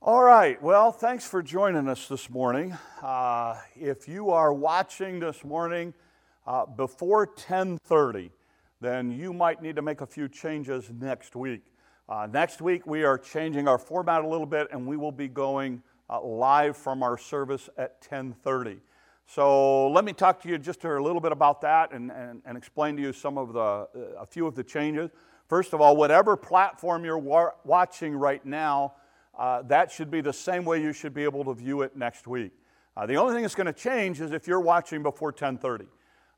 All right. Well, thanks for joining us this morning. Uh, if you are watching this morning uh, before 10:30, then you might need to make a few changes next week. Uh, next week we are changing our format a little bit, and we will be going uh, live from our service at 10:30. So let me talk to you just a little bit about that and, and, and explain to you some of the uh, a few of the changes. First of all, whatever platform you're wa- watching right now uh, that should be the same way you should be able to view it next week. Uh, the only thing that's going to change is if you're watching before 10:30,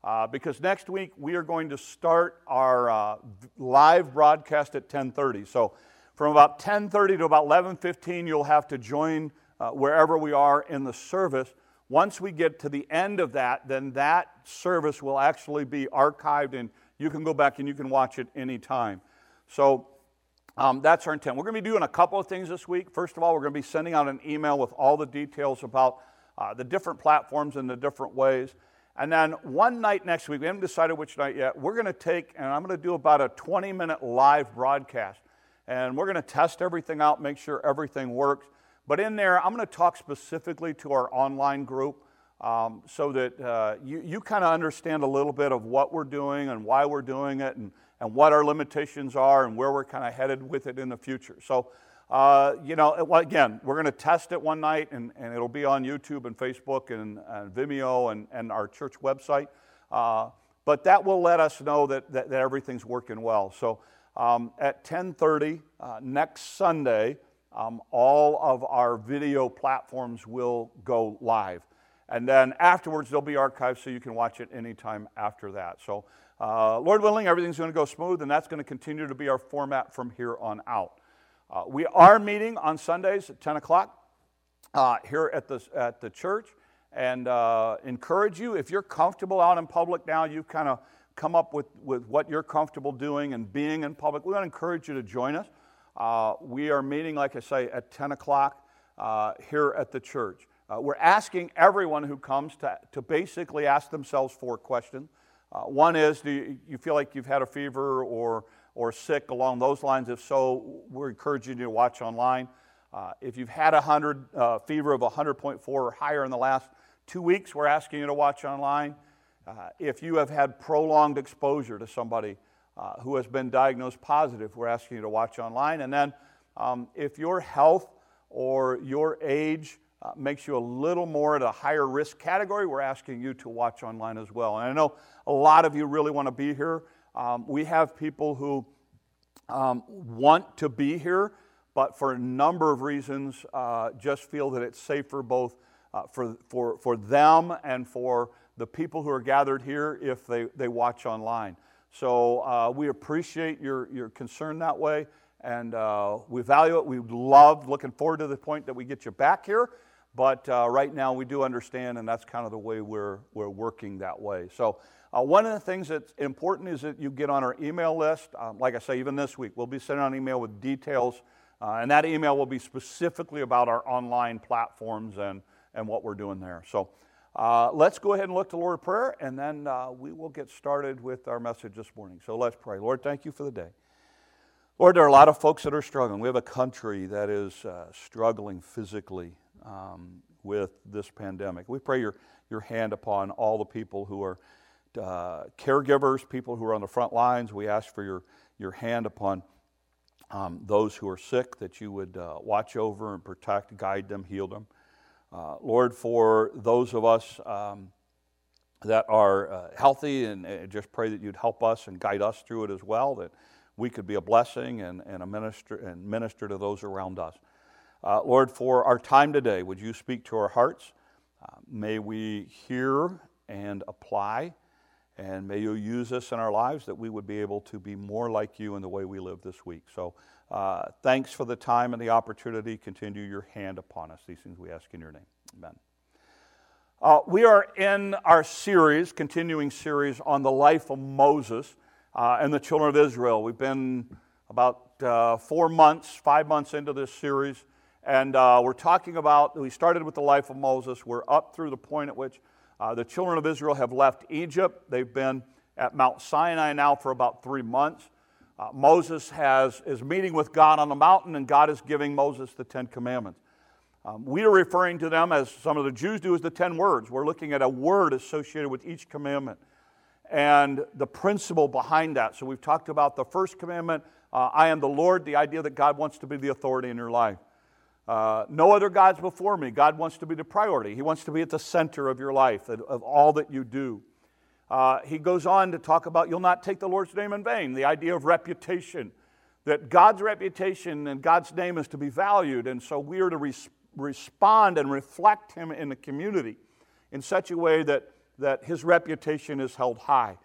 uh, because next week we are going to start our uh, live broadcast at 10:30. So from about 10:30 to about 11:15, you'll have to join uh, wherever we are in the service. Once we get to the end of that, then that service will actually be archived, and you can go back and you can watch it anytime. So um, that's our intent. We're going to be doing a couple of things this week. First of all, we're going to be sending out an email with all the details about uh, the different platforms and the different ways. And then one night next week, we haven't decided which night yet, we're going to take, and I'm going to do about a 20 minute live broadcast. And we're going to test everything out, make sure everything works. But in there, I'm going to talk specifically to our online group um, so that uh, you, you kind of understand a little bit of what we're doing and why we're doing it and, and what our limitations are and where we're kind of headed with it in the future. So, uh, you know, again, we're going to test it one night and, and it'll be on YouTube and Facebook and, and Vimeo and, and our church website. Uh, but that will let us know that, that, that everything's working well. So um, at 10:30 uh, next Sunday, um, all of our video platforms will go live, and then afterwards they'll be archived so you can watch it anytime after that. So uh, Lord willing, everything's going to go smooth, and that's going to continue to be our format from here on out. Uh, we are meeting on Sundays at 10 o'clock uh, here at the, at the church, and uh, encourage you, if you're comfortable out in public now, you've kind of come up with, with what you're comfortable doing and being in public, we want to encourage you to join us. Uh, we are meeting, like I say, at 10 o'clock uh, here at the church. we're asking everyone who comes to, to basically ask themselves four questions. Uh, one is, do you, you, feel like you've had a fever or, or sick along those lines? If so, we're encouraging you to watch online. Uh, if you've had a 100 uh, fever of 100.4 or higher in the last two weeks, we're asking you to watch online. Uh, if you have had prolonged exposure to somebody uh, who has been diagnosed positive, we're asking you to watch online. And then, um, if your health or your age uh, makes you a little more at a higher risk category, we're asking you to watch online as well. And I know a lot of you really want to be here. Um, we have people who um, want to be here, but for a number of reasons, uh, just feel that it's safer both uh, for, for, for them and for the people who are gathered here if they, they watch online. So uh, we appreciate your, your concern that way, and uh, we value it. We love looking forward to the point that we get you back here. But uh, right now, we do understand, and that's kind of the way we're, we're working that way. So, uh, one of the things that's important is that you get on our email list. Um, like I say, even this week, we'll be sending out an email with details, uh, and that email will be specifically about our online platforms and, and what we're doing there. So, uh, let's go ahead and look to Lord prayer, and then uh, we will get started with our message this morning. So, let's pray. Lord, thank you for the day. Lord, there are a lot of folks that are struggling. We have a country that is uh, struggling physically um, with this pandemic. We pray your, your hand upon all the people who are uh, caregivers, people who are on the front lines. We ask for your, your hand upon um, those who are sick, that you would uh, watch over and protect, guide them, heal them. Uh, Lord, for those of us um, that are uh, healthy, and, and, just pray that you'd help us and guide us through it as well, that we could be a blessing and, and, a minister, and minister to those around us. Uh, Lord, for our time today, would you speak to our hearts? Uh, may we hear and apply, and may you use us in our lives that we would be able to be more like you in the way we live this week. So, uh, thanks for the time and the opportunity. Continue your hand upon us. These things we ask in your name. Amen. Uh, we are in our series, continuing series on the life of Moses uh, and the children of Israel. We've been about uh, four months, five months into this series. And uh, we're talking about, we started with the life of Moses. We're up through the point at which uh, the children of Israel have left Egypt. They've been at Mount Sinai now for about three months. Uh, Moses has, is meeting with God on the mountain, and God is giving Moses the Ten Commandments. Um, we are referring to them as some of the Jews do as the 10 words. We're looking at a word associated with each commandment and the principle behind that. So we've talked about the first commandment uh, I am the Lord, the idea that God wants to be the authority in your life. Uh, no other gods before me. God wants to be the priority. He wants to be at the center of your life, of, all that you do. Uh, he goes on to talk about you'll not take the Lord's name in vain, the idea of reputation, that God's reputation and God's name is to be valued, and so we are to res- respond and reflect Him in the community in such a way that, that His reputation is held high.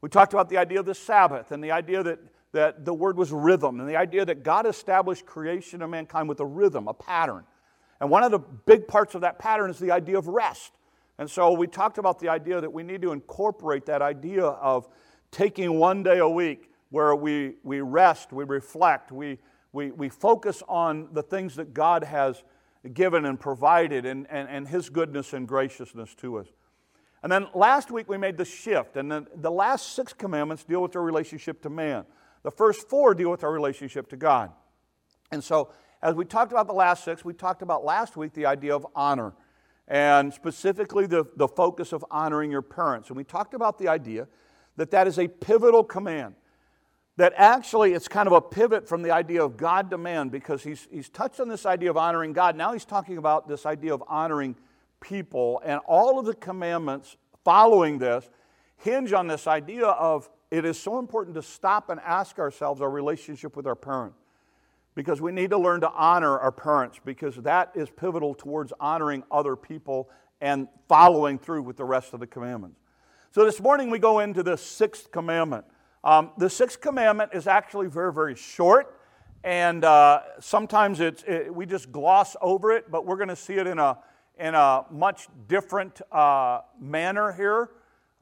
We talked about the idea of the Sabbath and the idea that that the word was rhythm, and the idea that God established creation of mankind with a rhythm, a pattern. And one of the big parts of that pattern is the idea of rest. And so we talked about the idea that we need to incorporate that idea of taking one day a week where we, we rest, we reflect, we, we, we focus on the things that God has given and provided and, and, and His goodness and graciousness to us. And then last week we made the shift, and then the last six commandments deal with our relationship to man. The first four deal with our relationship to God. And so, as we talked about the last six, we talked about last week the idea of honor, and specifically the, the focus of honoring your parents. And we talked about the idea that that is a pivotal command. That actually it's kind of a pivot from the idea of God to man because he's, he's touched on this idea of honoring God. Now he's talking about this idea of honoring people. And all of the commandments following this hinge on this idea of it is so important to stop and ask ourselves our relationship with our parents because we need to learn to honor our parents because that is pivotal towards honoring other people and following through with the rest of the commandments. So this morning we go into the sixth commandment. Um, the sixth commandment is actually very, very short, and uh, sometimes it's, it, we just gloss over it, but we're going to see it in a, in a much different uh, manner here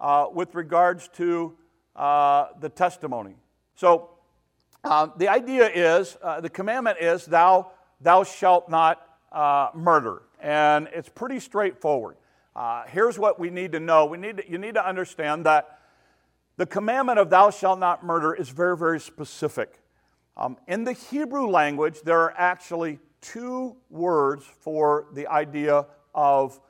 uh, with regards to uh, the testimony. So uh, the idea is, uh, the commandment is, thou, thou shalt not uh, murder. And it's pretty straightforward. Uh, here's what we need to know. We need to, you need to understand that the commandment of thou shalt not murder is very, very specific. Um, in the Hebrew language, there are actually two words for the idea of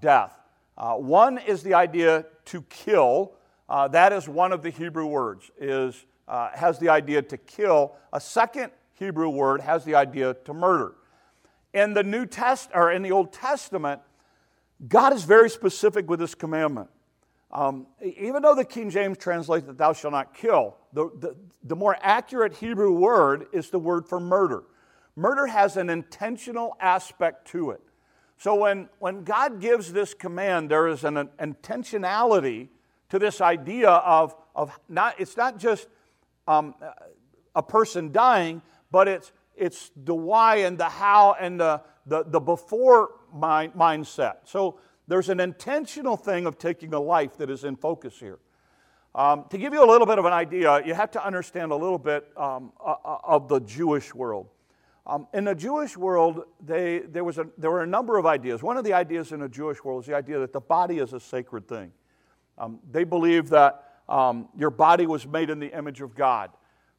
death. One is the idea to kill, uh, that is one of the Hebrew words, is, uh, has the idea to kill. A second Hebrew word has the idea to murder. In the New Test or in the Old Testament, God is very specific with this commandment. Um, even though the King James translates that thou shalt not kill, the, the, the more accurate Hebrew word is the word for murder. Murder has an intentional aspect to it. So when, when God gives this command, there is an, an intentionality to this idea of, of not, it's not just um, a person dying, but it's, it's the why and the how and the, the, the before mind, mindset. So there's an intentional thing of taking a life that is in focus here. Um, to give you a little bit of an idea, you have to understand a little bit um, of the Jewish world. Um, in the Jewish world, they, there, was a, there were a number of ideas. One of the ideas in the Jewish world is the idea that the body is a sacred thing. Um, they believe that um, your body was made in the image of God.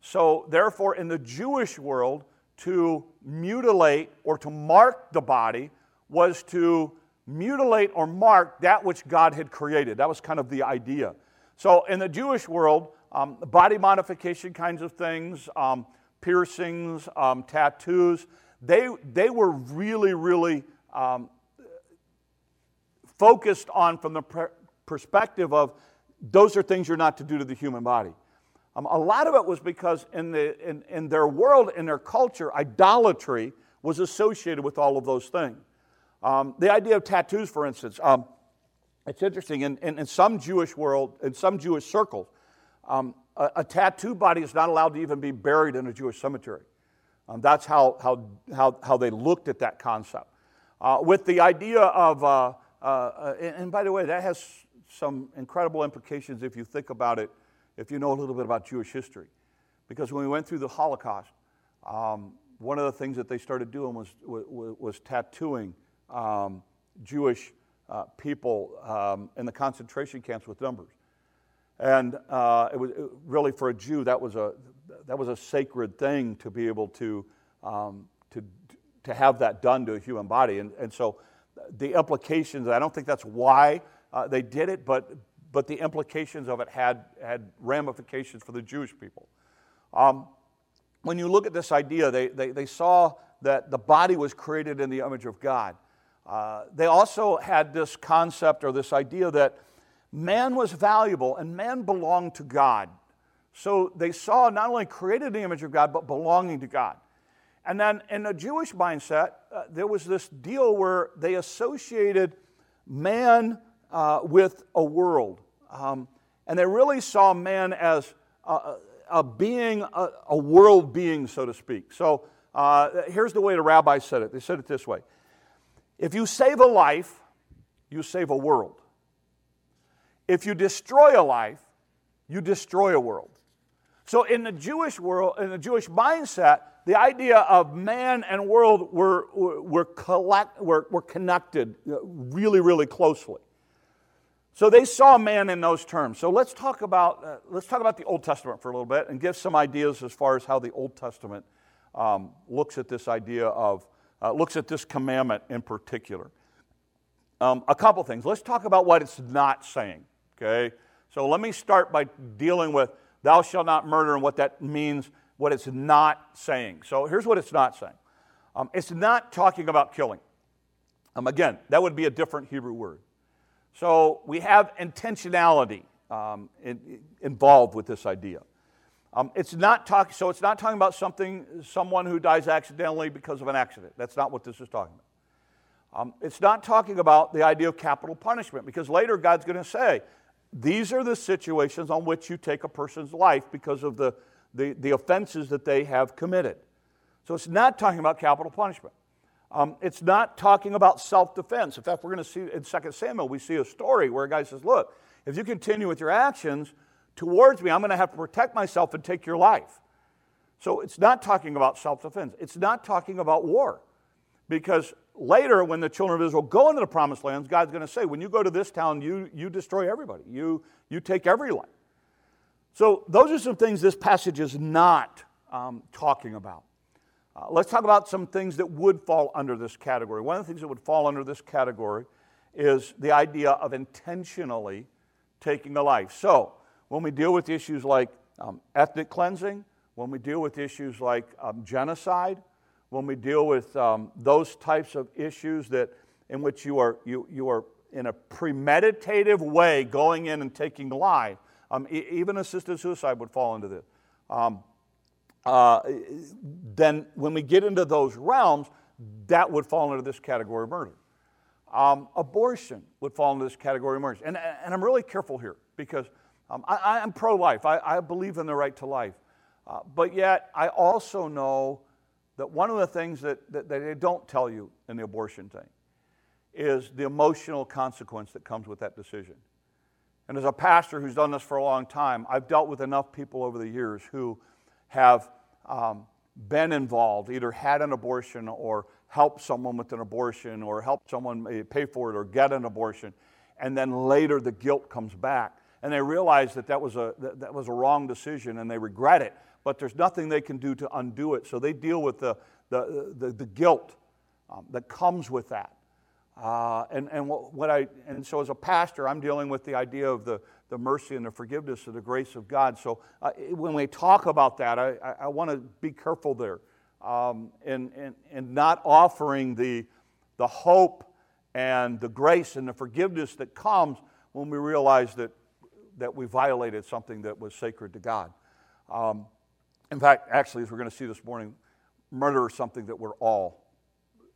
So, therefore, in the Jewish world, to mutilate or to mark the body was to mutilate or mark that which God had created. That was kind of the idea. So, in the Jewish world, um, body modification kinds of things, um, piercings, um, tattoos, they, they were really, really um, focused on from the perspective of those are things you're not to do to the human body. Um, a lot of it was because in, the, in, in their world, in their culture, idolatry was associated with all of those things. Um, the idea of tattoos, for instance, um, it's interesting. In, in, in, some Jewish world, in some Jewish circles, um, a, a, tattoo body is not allowed to even be buried in a Jewish cemetery. Um, that's how, how, how, how they looked at that concept. Uh, with the idea of, uh, uh, and by the way, that has some incredible implications if you think about it, if you know a little bit about Jewish history. Because when we went through the Holocaust, um, one of the things that they started doing was, was, was tattooing um, Jewish uh, people um, in the concentration camps with numbers. And uh, it was it, really for a Jew, that was a, that was a sacred thing to be able to, um, to, to have that done to a human body. And, and so the implications, I don't think that's why uh, they did it, but, but the implications of it had, had ramifications for the Jewish people. Um, when you look at this idea, they, they, they, saw that the body was created in the image of God. Uh, they also had this concept or this idea that man was valuable and man belonged to God. So they saw not only created in the image of God, but belonging to God. And then in the Jewish mindset, uh, there was this deal where they associated man uh, with a world. Um, and they really saw man as a, a being, a, a, world being, so to speak. So uh, here's the way the rabbis said it they said it this way If you save a life, you save a world. If you destroy a life, you destroy a world. So in the Jewish world, in the Jewish mindset, the idea of man and world were, were, collect, were, were connected really, really closely. So they saw man in those terms. So let's talk about, uh, let's talk about the Old Testament for a little bit and give some ideas as far as how the Old Testament um, looks at this idea of, uh, looks at this commandment in particular. Um, a couple things. Let's talk about what it's not saying, okay? So let me start by dealing with thou shalt not murder and what that means what it's not saying. So here's what it's not saying um, it's not talking about killing. Um, again, that would be a different Hebrew word. So we have intentionality um, in, involved with this idea. Um, it's not talking. So it's not talking about something, someone who dies accidentally because of an accident. That's not what this is talking about. Um, it's not talking about the idea of capital punishment because later God's going to say, these are the situations on which you take a person's life because of the the, the offenses that they have committed. So it's not talking about capital punishment. Um, it's not talking about self defense. In fact, we're going to see in 2 Samuel, we see a story where a guy says, Look, if you continue with your actions towards me, I'm going to have to protect myself and take your life. So it's not talking about self defense. It's not talking about war. Because later, when the children of Israel go into the promised lands, God's going to say, When you go to this town, you, you destroy everybody, you, you take every life. So, those are some things this passage is not um, talking about. Uh, let's talk about some things that would fall under this category. One of the things that would fall under this category is the idea of intentionally taking a life. So, when we deal with issues like um, ethnic cleansing, when we deal with issues like um, genocide, when we deal with um, those types of issues that in which you are, you, you are in a premeditative way going in and taking life, um, e- even assisted suicide would fall into this. Uh, then, when we get into those realms, that would fall into this category of murder. Um, abortion would fall into this category of murder. And, and I'm really careful here because um, I, am pro life, I, I, believe in the right to life. Uh, but yet, I also know that one of the things that, that, that they don't tell you in the abortion thing is the emotional consequence that comes with that decision. And as a pastor who's done this for a long time, I've dealt with enough people over the years who have um, been involved, either had an abortion or helped someone with an abortion or helped someone pay for it or get an abortion. And then later the guilt comes back. And they realize that that was a, that, that was a wrong decision and they regret it. But there's nothing they can do to undo it. So they deal with the, the, the, the guilt um, that comes with that. Uh, and, and, what, what, I, and so as a pastor, I'm dealing with the idea of the, the mercy and the forgiveness of the grace of God. So uh, when we talk about that, I, I, I want to be careful there um, and, and, and not offering the, the hope and the grace and the forgiveness that comes when we realize that, that we violated something that was sacred to God. Um, in fact, actually, as we're going to see this morning, murder is something that we're all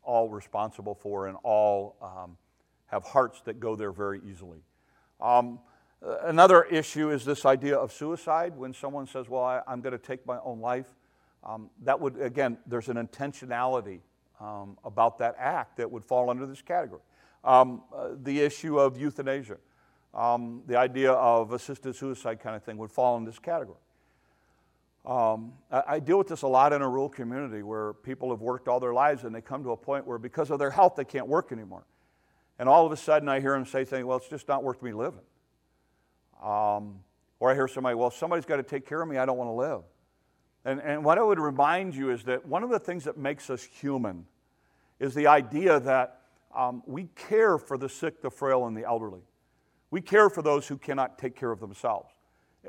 all responsible for and all um, have hearts that go there very easily. Um, another issue is this idea of suicide. When someone says, Well, I, am going to take my own life, um, that would, again, there's an intentionality um, about that act that would fall under this category. Um, uh, the issue of euthanasia, um, the idea of assisted suicide kind of thing would fall in this category. Um, I, I, deal with this a lot in a rural community where people have worked all their lives and they come to a point where because of their health they can't work anymore. And all of a sudden I hear them say things, well, it's just not worth me living. Um, or I hear somebody, well, somebody's got to take care of me, I don't want to live. And, and what I would remind you is that one of the things that makes us human is the idea that um, we care for the sick, the frail, and the elderly. We care for those who cannot take care of themselves.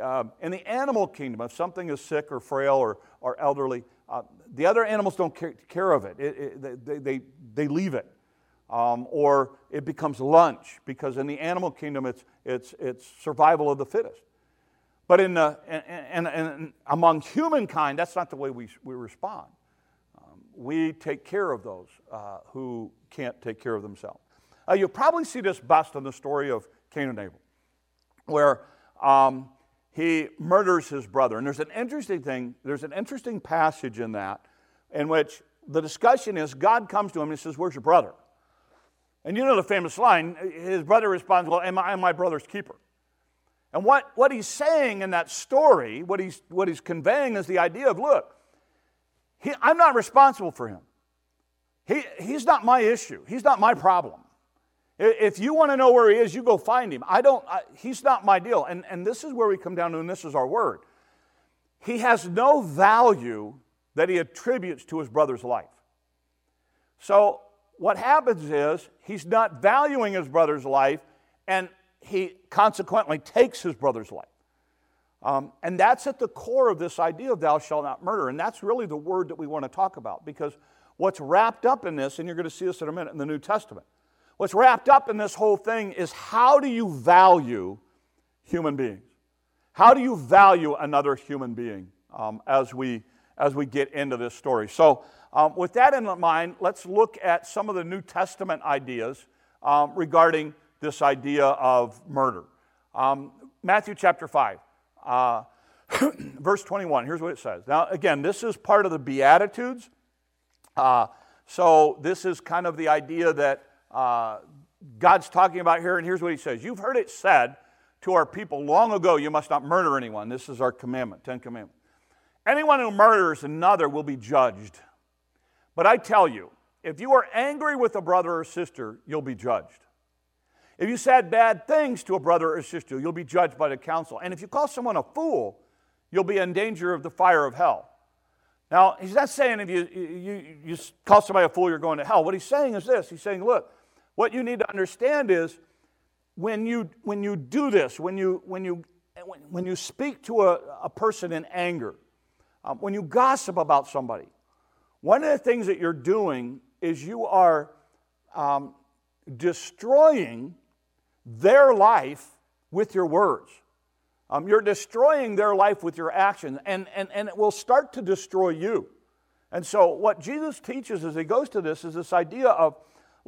Um, in the animal kingdom, if something is sick or frail or, or elderly, uh, the other animals don't care, care of it. it, it they, they, they leave it. Um, or it becomes lunch because in the animal kingdom it's, it's, it's survival of the fittest. But in the, and, and, and among humankind, that's not the way we, we respond. Um, we take care of those uh, who can't take care of themselves. Uh, you'll probably see this best in the story of Cain and Abel, where um, he murders his brother. And there's an interesting thing, there's an interesting passage in that in which the discussion is God comes to him and says, Where's your brother? And you know the famous line, his brother responds, Well, am I my brother's keeper? And what, what he's saying in that story, what he's, what he's conveying is the idea of look, he, I'm not responsible for him. He, he's not my issue, he's not my problem. If you want to know where he is, you go find him. I don't, I, he's not my deal. And, and this is where we come down to, and this is our word. He has no value that he attributes to his brother's life. So what happens is he's not valuing his brother's life, and he consequently takes his brother's life. Um, and that's at the core of this idea of thou shalt not murder. And that's really the word that we want to talk about because what's wrapped up in this, and you're going to see this in a minute in the New Testament, what's wrapped up in this whole thing is how do you value human beings? How do you value another human being um, as, we, as we get into this story? So, um, with that in mind, let's look at some of the New Testament ideas um, regarding this idea of murder. Um, Matthew chapter 5, uh, verse 21. Here's what it says. Now, again, this is part of the Beatitudes. Uh, so, this is kind of the idea that uh, God's talking about here, and here's what he says You've heard it said to our people long ago, you must not murder anyone. This is our commandment, Ten Commandments. Anyone who murders another will be judged. But I tell you, if you are angry with a brother or sister, you'll be judged. If you said bad things to a brother or sister, you'll be judged by the council. And if you call someone a fool, you'll be in danger of the fire of hell. Now, he's not saying if you, you, you call somebody a fool, you're going to hell. What he's saying is this He's saying, look, what you need to understand is when you, when you do this, when you, when you, when you speak to a, a person in anger, um, when you gossip about somebody, one of the things that you're doing is you are um, destroying their life with your words. Um, you're destroying their life with your actions, and, and, and it will start to destroy you. And so, what Jesus teaches as he goes to this is this idea of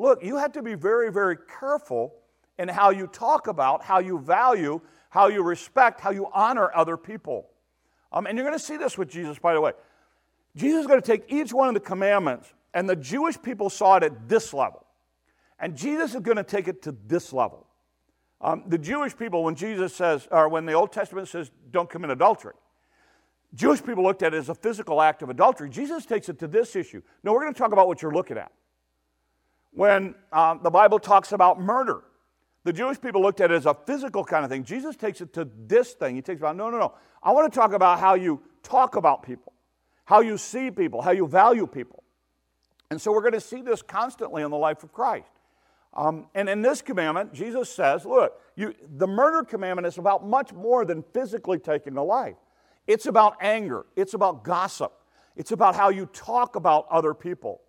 look, you have to be very, very careful in how you talk about, how you value, how you respect, how you honor other people. Um, and you're going to see this with Jesus, by the way. Jesus is going to take each one of the commandments, and the Jewish people saw it at this level. And Jesus is going to take it to this level. Um, the Jewish people, when Jesus says, or when the Old Testament says, don't commit adultery, Jewish people looked at it as a physical act of adultery. Jesus takes it to this issue. No, we're going to talk about what you're looking at. When um, the Bible talks about murder, the Jewish people looked at it as a physical kind of thing. Jesus takes it to this thing. He takes about, no, no, no. I want to talk about how you talk about people how you see people, how you value people. And so we're going to see this constantly in the life of Christ. Um, and in this commandment, Jesus says, look, you, the murder commandment is about much more than physically taking a life. It's about anger, it's about gossip, it's about how you talk about other people.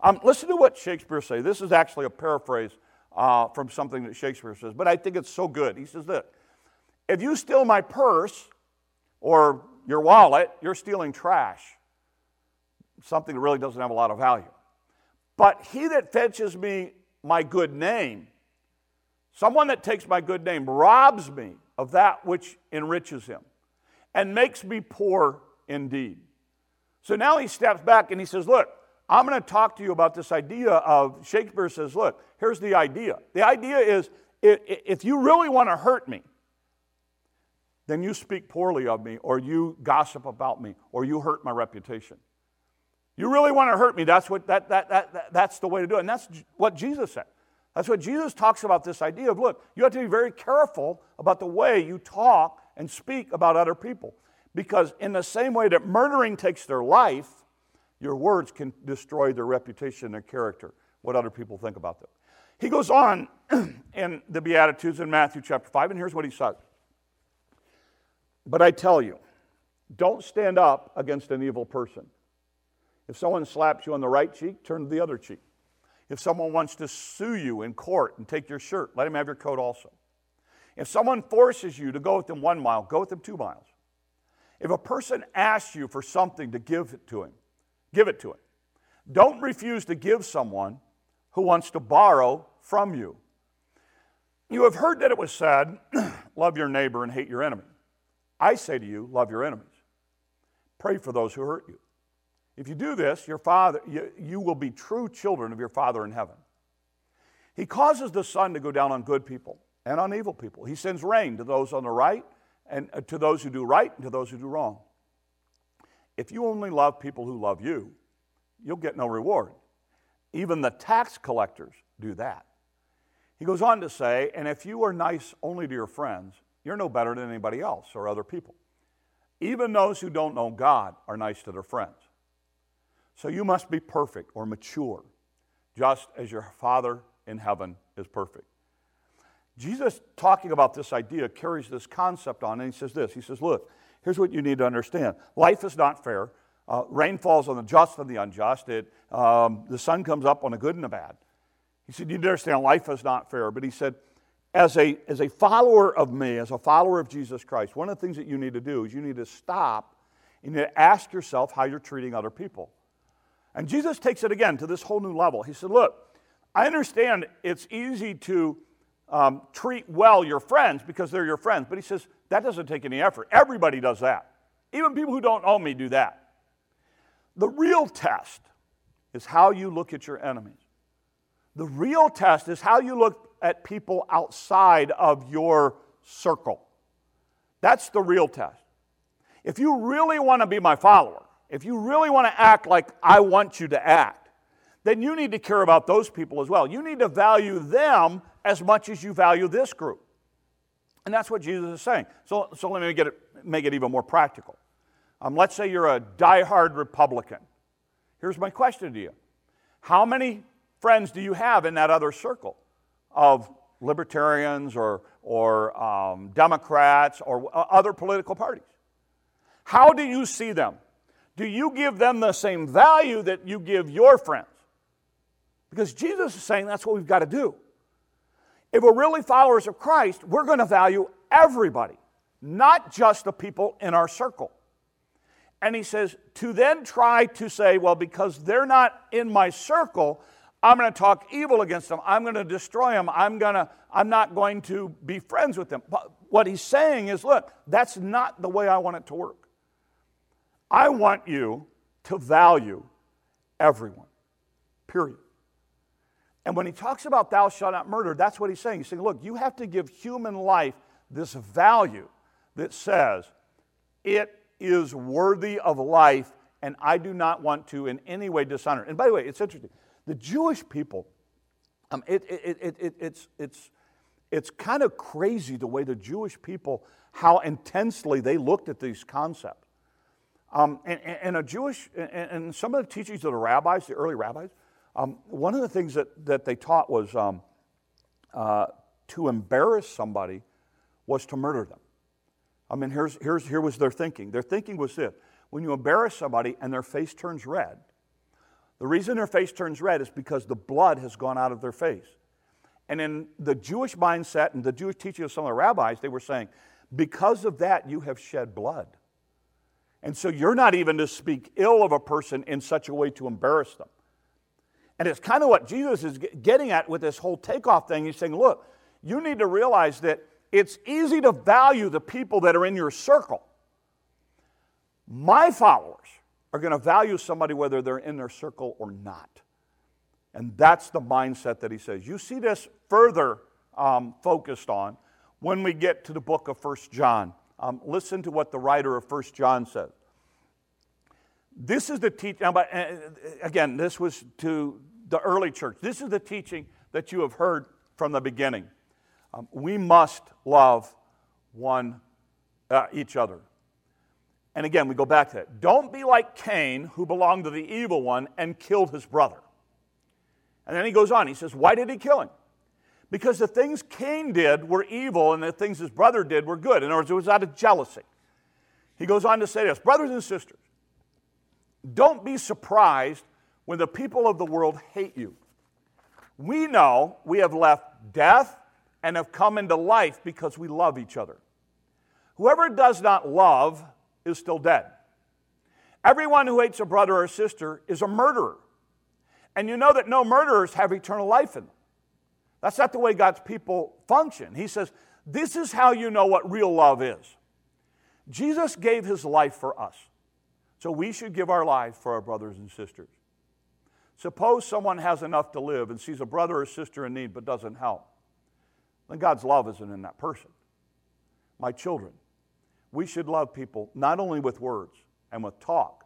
Um, listen to what Shakespeare says. This is actually a paraphrase uh, from something that Shakespeare says, but I think it's so good. He says this If you steal my purse or your wallet, you're stealing trash something that really doesn't have a lot of value. But he that fetches me my good name, someone that takes my good name, robs me of that which enriches him and makes me poor indeed. So now he steps back and he says, Look, I'm going to talk to you about this idea of Shakespeare says, Look, here's the idea. The idea is if you really want to hurt me, then you speak poorly of me, or you gossip about me, or you hurt my reputation. You really want to hurt me, that's, what, that, that, that, that, that's the way to do it. And that's what Jesus said. That's what Jesus talks about this idea of look, you have to be very careful about the way you talk and speak about other people. Because, in the same way that murdering takes their life, Your words can destroy their reputation, their character, what other people think about them. He goes on in the Beatitudes in Matthew chapter 5, and here's what he says But I tell you, don't stand up against an evil person. If someone slaps you on the right cheek, turn to the other cheek. If someone wants to sue you in court and take your shirt, let him have your coat also. If someone forces you to go with them one mile, go with them two miles. If a person asks you for something to give it to him, give it to him. Don't refuse to give someone who wants to borrow from you. You have heard that it was said, Love your neighbor and hate your enemy. I say to you, Love your enemies. Pray for those who hurt you. If you do this, your father, you, you will be true children of your Father in heaven. He causes the sun to go down on good people and on evil people. He sends rain to those on the right and uh, to those who do right and to those who do wrong. If you only love people who love you, you'll get no reward. Even the tax collectors do that. He goes on to say, and if you are nice only to your friends, you're no better than anybody else or other people. Even those who don't know God are nice to their friends. So you must be perfect or mature, just as your Father in heaven is perfect. Jesus, talking about this idea, carries this concept on, and he says this He says, Look, here's what you need to understand life is not fair. Uh, rain falls on the just and the unjust. It, um, the sun comes up on the good and the bad. He said, You need to understand life is not fair. But he said, as a, as a follower of me, as a follower of Jesus Christ, one of the things that you need to do is you need to stop and you need to ask yourself how you're treating other people. And Jesus takes it again to this whole new level. He said, Look, I understand it's easy to um, treat well your friends because they're your friends, but he says that doesn't take any effort. Everybody does that. Even people who don't know me do that. The real test is how you look at your enemies. The real test is how you look at people outside of your circle. That's the real test. If you really want to be my follower, if you really want to act like I want you to act, then you need to care about those people as well. You need to value them as much as you value this group. And that's what Jesus is saying. So, so let me get it, make it even more practical. Um, let's say you're a die-hard Republican. Here's my question to you How many friends do you have in that other circle of libertarians or, or um, Democrats or other political parties? How do you see them? Do you give them the same value that you give your friends? Because Jesus is saying that's what we've got to do. If we're really followers of Christ, we're going to value everybody, not just the people in our circle. And he says, to then try to say, well, because they're not in my circle, I'm going to talk evil against them. I'm going to destroy them. I'm, going to, I'm not going to be friends with them. But what he's saying is, look, that's not the way I want it to work. I want you to value everyone, period. And when he talks about thou shalt not murder, that's what he's saying. He's saying, look, you have to give human life this value that says it is worthy of life, and I do not want to in any way dishonor. And by the way, it's interesting. The Jewish people, um, it, it, it, it, it's, it's, it's kind of crazy the way the Jewish people, how intensely they looked at these concepts. Um, and, and, a Jewish, and, some of the teachings of the rabbis, the early rabbis, um, one of the things that, that they taught was um, uh, to embarrass somebody was to murder them. I mean, here's, here's, here was their thinking. Their thinking was this when you embarrass somebody and their face turns red, the reason their face turns red is because the blood has gone out of their face. And in the Jewish mindset and the Jewish teaching of some of the rabbis, they were saying, because of that, you have shed blood. And so you're not even to speak ill of a person in such a way to embarrass them. And it's kind of what Jesus is getting at with this whole takeoff thing. He's saying, look, you need to realize that it's easy to value the people that are in your circle. My followers are going to value somebody whether they're in their circle or not. And that's the mindset that he says. You see this further um, focused on when we get to the book of First John. Um, listen to what the writer of First John says. This is the teaching, uh, again, this was to the early church. This is the teaching that you have heard from the beginning. Um, we must love one, uh, each other. And again, we go back to that. Don't be like Cain, who belonged to the evil one and killed his brother. And then he goes on. He says, Why did he kill him? Because the things Cain did were evil and the things his brother did were good. In other words, it was out of jealousy. He goes on to say this Brothers and sisters, don't be surprised when the people of the world hate you. We know we have left death and have come into life because we love each other. Whoever does not love is still dead. Everyone who hates a brother or sister is a murderer. And you know that no murderers have eternal life in them. That's not the way God's people function. He says, This is how you know what real love is. Jesus gave his life for us. So we should give our life for our brothers and sisters. Suppose someone has enough to live and sees a brother or sister in need but doesn't help. Then God's love isn't in that person. My children, we should love people not only with words and with talk,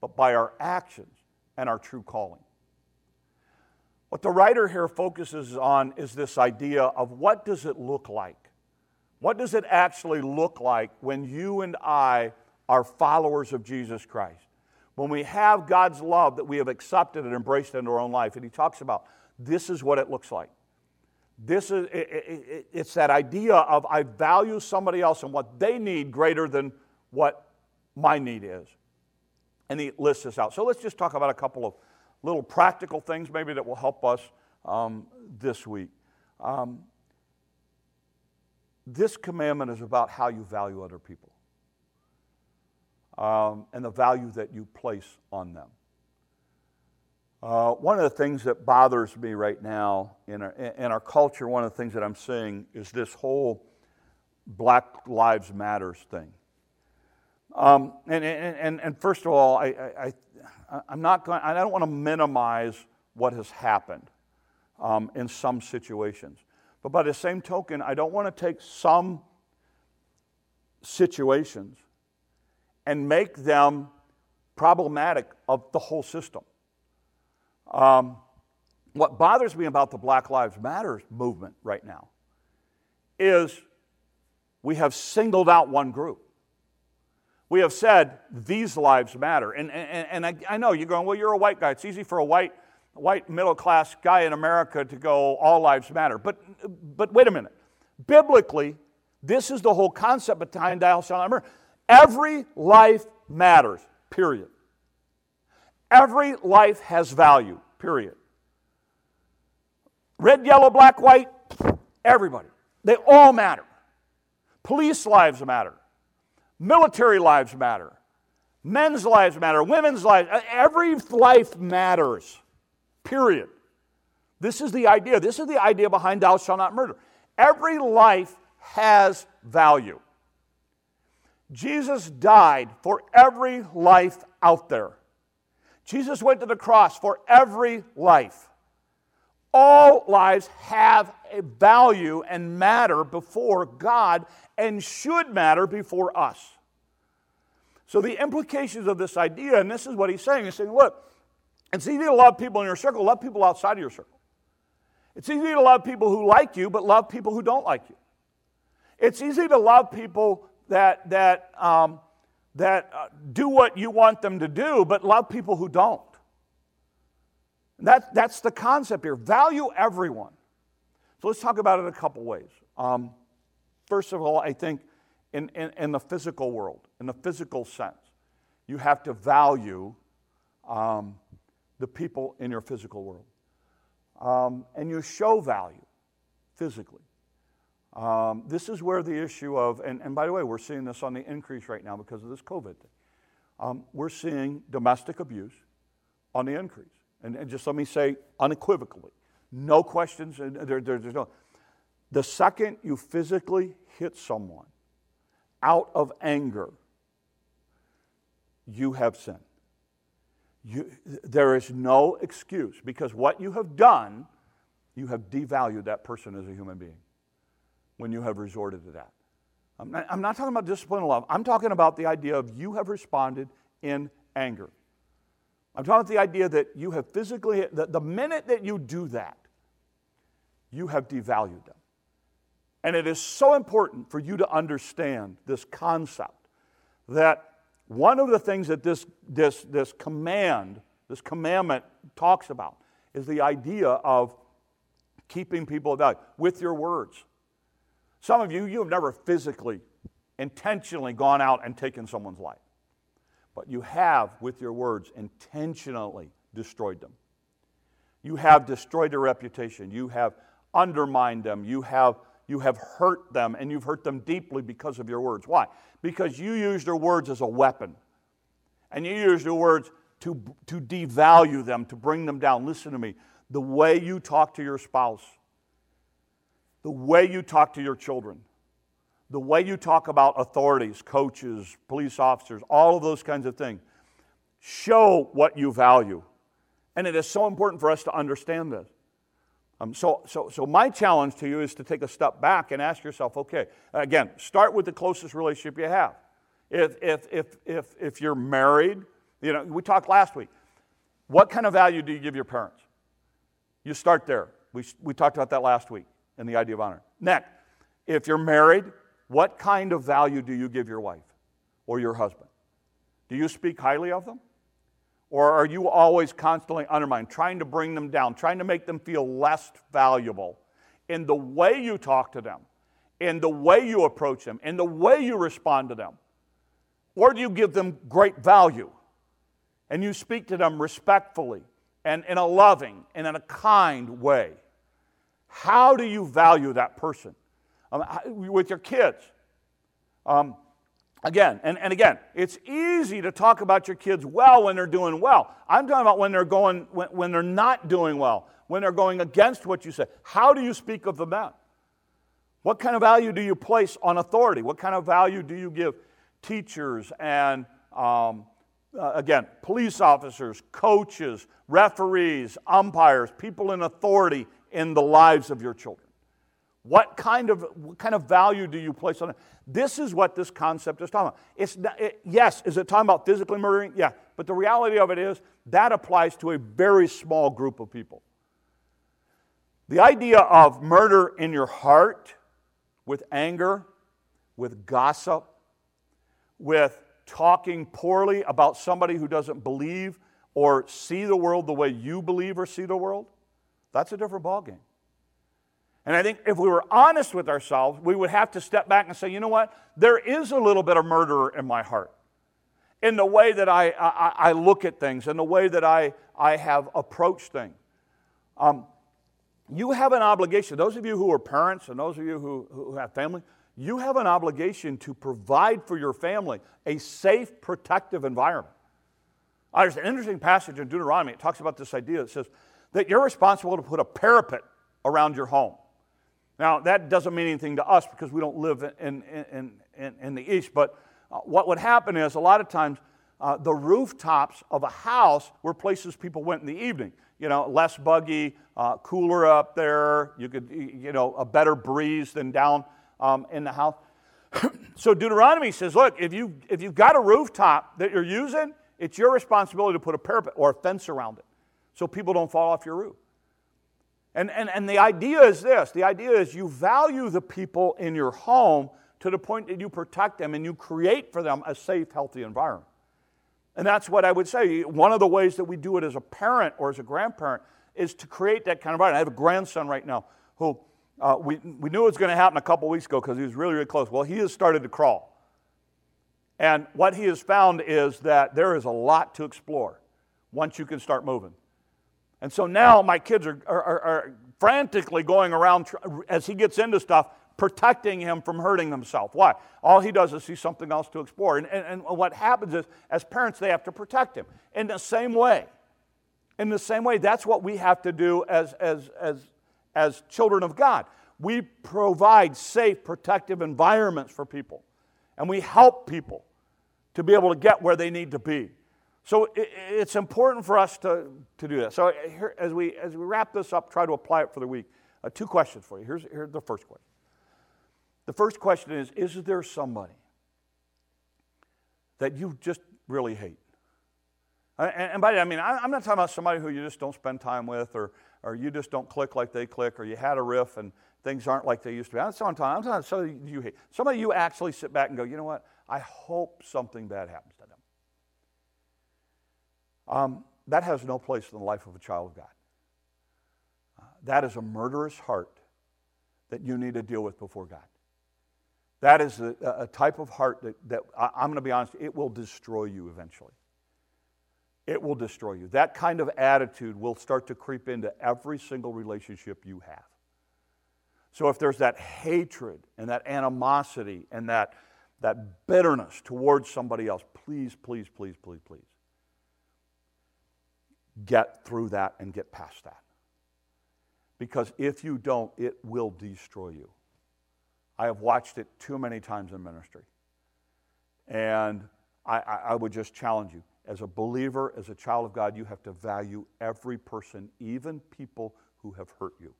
but by our actions and our true calling. What the writer here focuses on is this idea of what does it look like? What does it actually look like when you and I are followers of Jesus Christ? When we have God's love that we have accepted and embraced into our own life, and he talks about this is what it looks like. This is, it, it, it's that idea of I value somebody else and what they need greater than what my need is. And he lists this out. So let's just talk about a couple of little practical things maybe that will help us um, this week. Um, this commandment is about how you value other people um, and the value that you place on them. Uh, one of the things that bothers me right now in our, in our culture, one of the things that I'm seeing is this whole Black Lives Matters thing. Um, and, and, and, first of all, I, I, am not going, I don't want to minimize what has happened um, in some situations. But by the same token, I don't want to take some situations and make them problematic of the whole system. Um, what bothers me about the Black Lives Matter movement right now is we have singled out one group. We have said these lives matter. And, and, and I, I know you're going, well, you're a white guy. It's easy for a white, white middle class guy in America to go, all lives matter. But, but wait a minute. Biblically, this is the whole concept behind Thou shalt not murder. Every life matters, period. Every life has value, period. Red, yellow, black, white, everybody. They all matter. Police lives matter. Military lives matter. Men's lives matter. Women's lives. Uh, every life matters, period. This is the idea. This is the idea behind thou shalt not murder. Every life has value. Jesus died for every life out there. Jesus went to the cross for every life. All lives have a value and matter before God and should matter before us. So, the implications of this idea, and this is what he's saying, he's saying, look, it's easy to love people in your circle, love people outside of your circle. It's easy to love people who like you, but love people who don't like you. It's easy to love people that, that, um, that uh, do what you want them to do, but love people who don't. That, that's the concept here. Value everyone. So let's talk about it a couple ways. Um, first of all, I think in, in, in, the physical world, in the physical sense, you have to value um, the people in your physical world. Um, and you show value physically. Um, this is where the issue of, and, and by the way, we're seeing this on the increase right now because of this COVID thing. Um, we're seeing domestic abuse on the increase. And, and, just let me say unequivocally, no questions, there, there, there's no. The second you physically hit someone out of anger, you have sinned. You, there is no excuse because what you have done, you have devalued that person as a human being when you have resorted to that. I'm not, I'm not, talking about discipline and love. I'm talking about the idea of you have responded in anger. I'm talking about the idea that you have physically, that the minute that you do that, you have devalued them. And it is so important for you to understand this concept that one of the things that this, this, this command, this commandment talks about is the idea of keeping people value with your words. Some of you, you have never physically, intentionally gone out and taken someone's life, but you have, with your words, intentionally destroyed them. You have destroyed their reputation. You have undermined them. You have, you have hurt them, and you've hurt them deeply because of your words. Why? Because you used your words as a weapon. And you used your words to, to devalue them, to bring them down. Listen to me. The way you talk to your spouse, the way you talk to your children, the way you talk about authorities, coaches, police officers, all of those kinds of things, show what you value. And it is so important for us to understand this. Um, so, so, so, my challenge to you is to take a step back and ask yourself okay, again, start with the closest relationship you have. If, if, if, if, if you're married, you know, we talked last week. What kind of value do you give your parents? You start there. We, we talked about that last week and the idea of honor. Next, if you're married, what kind of value do you give your wife or your husband? Do you speak highly of them? Or are you always constantly undermining, trying to bring them down, trying to make them feel less valuable in the way you talk to them, in the way you approach them, in the way you respond to them? Or do you give them great value and you speak to them respectfully and in a loving and in a kind way? How do you value that person? Um, with your kids, um, Again, and, and again, it's easy to talk about your kids well when they're doing well. I'm talking about when they're going when, when they're not doing well, when they're going against what you say. How do you speak of them men? What kind of value do you place on authority? What kind of value do you give teachers and um, uh, again, police officers, coaches, referees, umpires, people in authority in the lives of your children? What kind of, what kind of value do you place on it? This is what this concept is talking about. It's not, it, yes, is it talking about physically murdering? Yeah, but the reality of it is that applies to a very small group of people. The idea of murder in your heart with anger, with gossip, with talking poorly about somebody who doesn't believe or see the world the way you believe or see the world, that's a different ballgame. And I think if we were honest with ourselves, we would have to step back and say, you know what? There is a little bit of murder in my heart. In the way that I, I, I look at things, in the way that I, I have approached things. Um, you have an obligation, those of you who are parents and those of you who, who have family, you have an obligation to provide for your family a safe, protective environment. There's an interesting passage in Deuteronomy. It talks about this idea. It says that you're responsible to put a parapet around your home. Now, that doesn't mean anything to us because we don't live in, in, in, in the East, but uh, what would happen is a lot of times uh, the rooftops of a house were places people went in the evening. You know, less buggy, uh, cooler up there. You could, you know, a better breeze than down um, in the house. so Deuteronomy says, look, if, you, if you've got a rooftop that you're using, it's your responsibility to put a parapet or a fence around it so people don't fall off your roof. And, and, and the idea is this the idea is you value the people in your home to the point that you protect them and you create for them a safe, healthy environment. And that's what I would say. One of the ways that we do it as a parent or as a grandparent is to create that kind of environment. I have a grandson right now who uh, we, we knew it was going to happen a couple weeks ago because he was really, really close. Well, he has started to crawl. And what he has found is that there is a lot to explore once you can start moving. And so now my kids are, are, are frantically going around as he gets into stuff, protecting him from hurting himself. Why? All he does is see something else to explore. And, and, and what happens is, as parents, they have to protect him. In the same way, in the same way, that's what we have to do as, as, as, as children of God. We provide safe, protective environments for people, and we help people to be able to get where they need to be. So it's important for us to, to do that. So here, as, we, as we wrap this up, try to apply it for the week. Uh, two questions for you. Here's, here's the first question. The first question is Is there somebody that you just really hate? And, and by that, I mean, I'm not talking about somebody who you just don't spend time with or, or you just don't click like they click or you had a riff and things aren't like they used to be. I'm talking, about somebody you hate. Somebody you actually sit back and go, you know what? I hope something bad happens. Um, that has no place in the life of a child of God. Uh, that is a murderous heart that you need to deal with before God. That is a, a type of heart that, that I, I'm going to be honest, it will destroy you eventually. It will destroy you. That kind of attitude will start to creep into every single relationship you have. So if there's that hatred and that animosity and that, that bitterness towards somebody else, please, please, please, please, please get through that and get past that. Because if you don't, it will destroy you. I have watched it too many times in ministry. And I, I, I would just challenge you as a believer, as a child of God, you have to value every person, even people who have hurt you.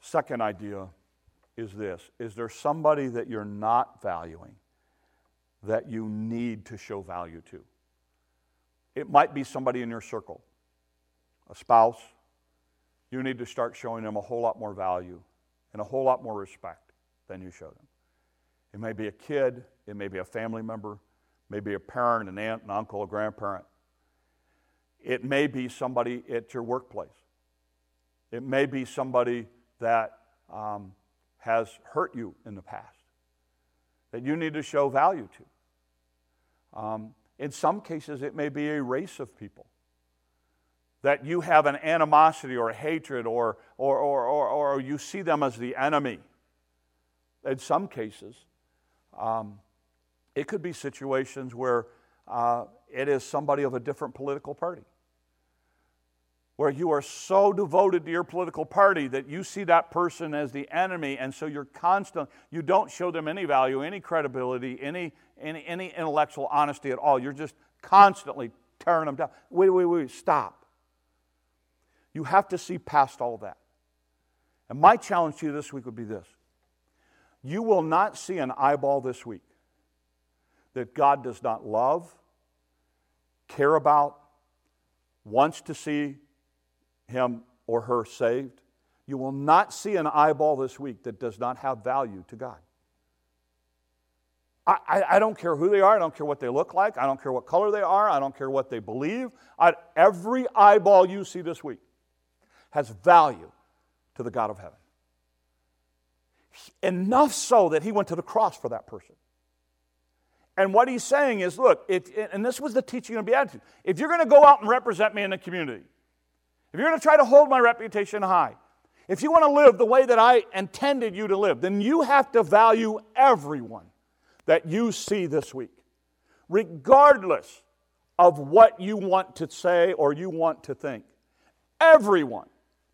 Second idea is this Is there somebody that you're not valuing that you need to show value to? It might be somebody in your circle, a spouse. You need to start showing them a whole lot more value and a whole lot more respect than you show them. It may be a kid, it may be a family member, maybe a parent, an aunt, an uncle, a grandparent. It may be somebody at your workplace. It may be somebody that um, has hurt you in the past that you need to show value to. Um, in some cases, it may be a race of people that you have an animosity or hatred or, or, or, or, or you see them as the enemy. In some cases, um, it could be situations where uh, it is somebody of a different political party. Where you are so devoted to your political party that you see that person as the enemy, and so you're constant, you don't show them any value, any credibility, any, any, any intellectual honesty at all. You're just constantly tearing them down. Wait, wait, wait, stop. You have to see past all that. And my challenge to you this week would be this you will not see an eyeball this week that God does not love, care about, wants to see him or her saved. You will not see an eyeball this week that does not have value to God. I, I, I, don't care who they are. I don't care what they look like. I don't care what color they are. I don't care what they believe. I, every eyeball you see this week has value to the God of heaven. Enough so that he went to the cross for that person. And what he's saying is, look, if, and this was the teaching of Beatitude. If you're going to go out and represent me in the community, if you're going to try to hold my reputation high, if you want to live the way that I intended you to live, then you have to value everyone that you see this week, regardless of what you want to say or you want to think. Everyone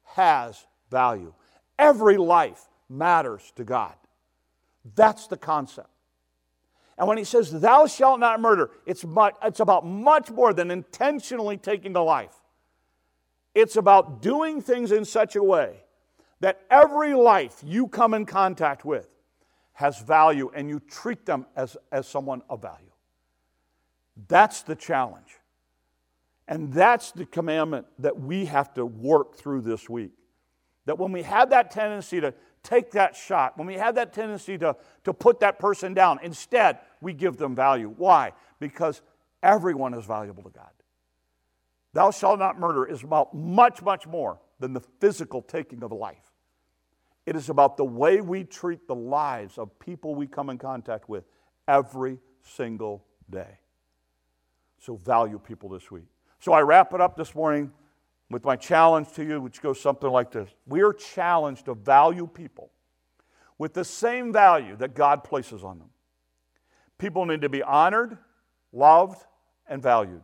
has value. Every life matters to God. That's the concept. And when he says, Thou shalt not murder, it's, much, it's about much more than intentionally taking the life. It's about doing things in such a way that every life you come in contact with has value and you treat them as, as someone of value. That's the challenge. And that's the commandment that we have to work through this week. That when we have that tendency to take that shot, when we have that tendency to, to put that person down, instead, we give them value. Why? Because everyone is valuable to God. Thou shalt not murder is about much, much more than the physical taking of life. It is about the way we treat the lives of people we come in contact with every single day. So value people this week. So I wrap it up this morning with my challenge to you, which goes something like this We are challenged to value people with the same value that God places on them. People need to be honored, loved, and valued.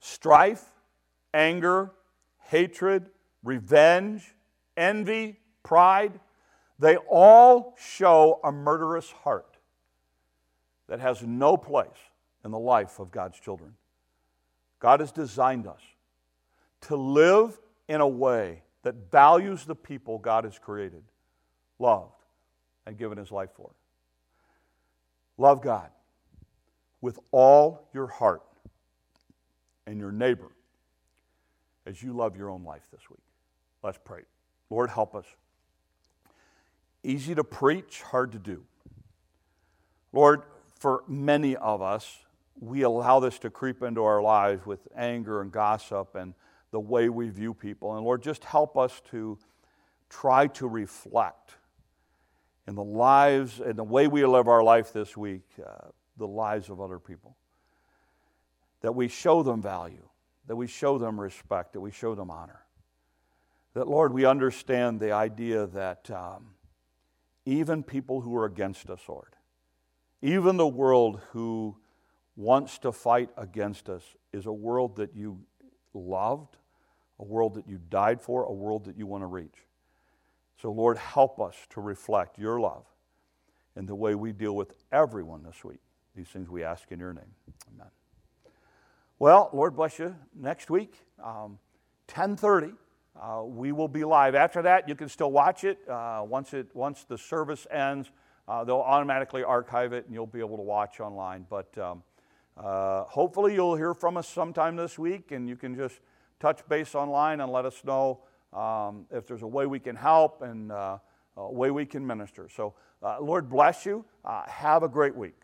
Strife, anger, hatred, revenge, envy, pride, they all show a murderous heart that has no place in the life of God's children. God has designed us to live in a way that values the people God has created, loved, and given his life for. Love God with all your heart and your neighbor as you love your own life this week. Let's pray. Lord, help us. Easy to preach, hard to do. Lord, for many of us, we allow this to creep into our lives with anger and gossip and the way we view people. And Lord, just help us to try to reflect in the lives and the way we live our life this week, uh, the lives of other people. That we show them value, that we show them respect, that we show them honor. That, Lord, we understand the idea that um, even people who are against us, Lord, even the world who wants to fight against us, is a world that you loved, a world that you died for, a world that you want to reach. So, Lord, help us to reflect your love in the way we deal with everyone this week. These things we ask in your name. Amen. Well, Lord bless you. Next week, um, 1030, uh, we will be live. After that, you can still watch it. Uh, once, it once the service ends, uh, they'll automatically archive it and you'll be able to watch online. But um, uh, hopefully, you'll hear from us sometime this week and you can just touch base online and let us know um, if there's a way we can help and uh, a way we can minister. So, uh, Lord bless you. Have a great week.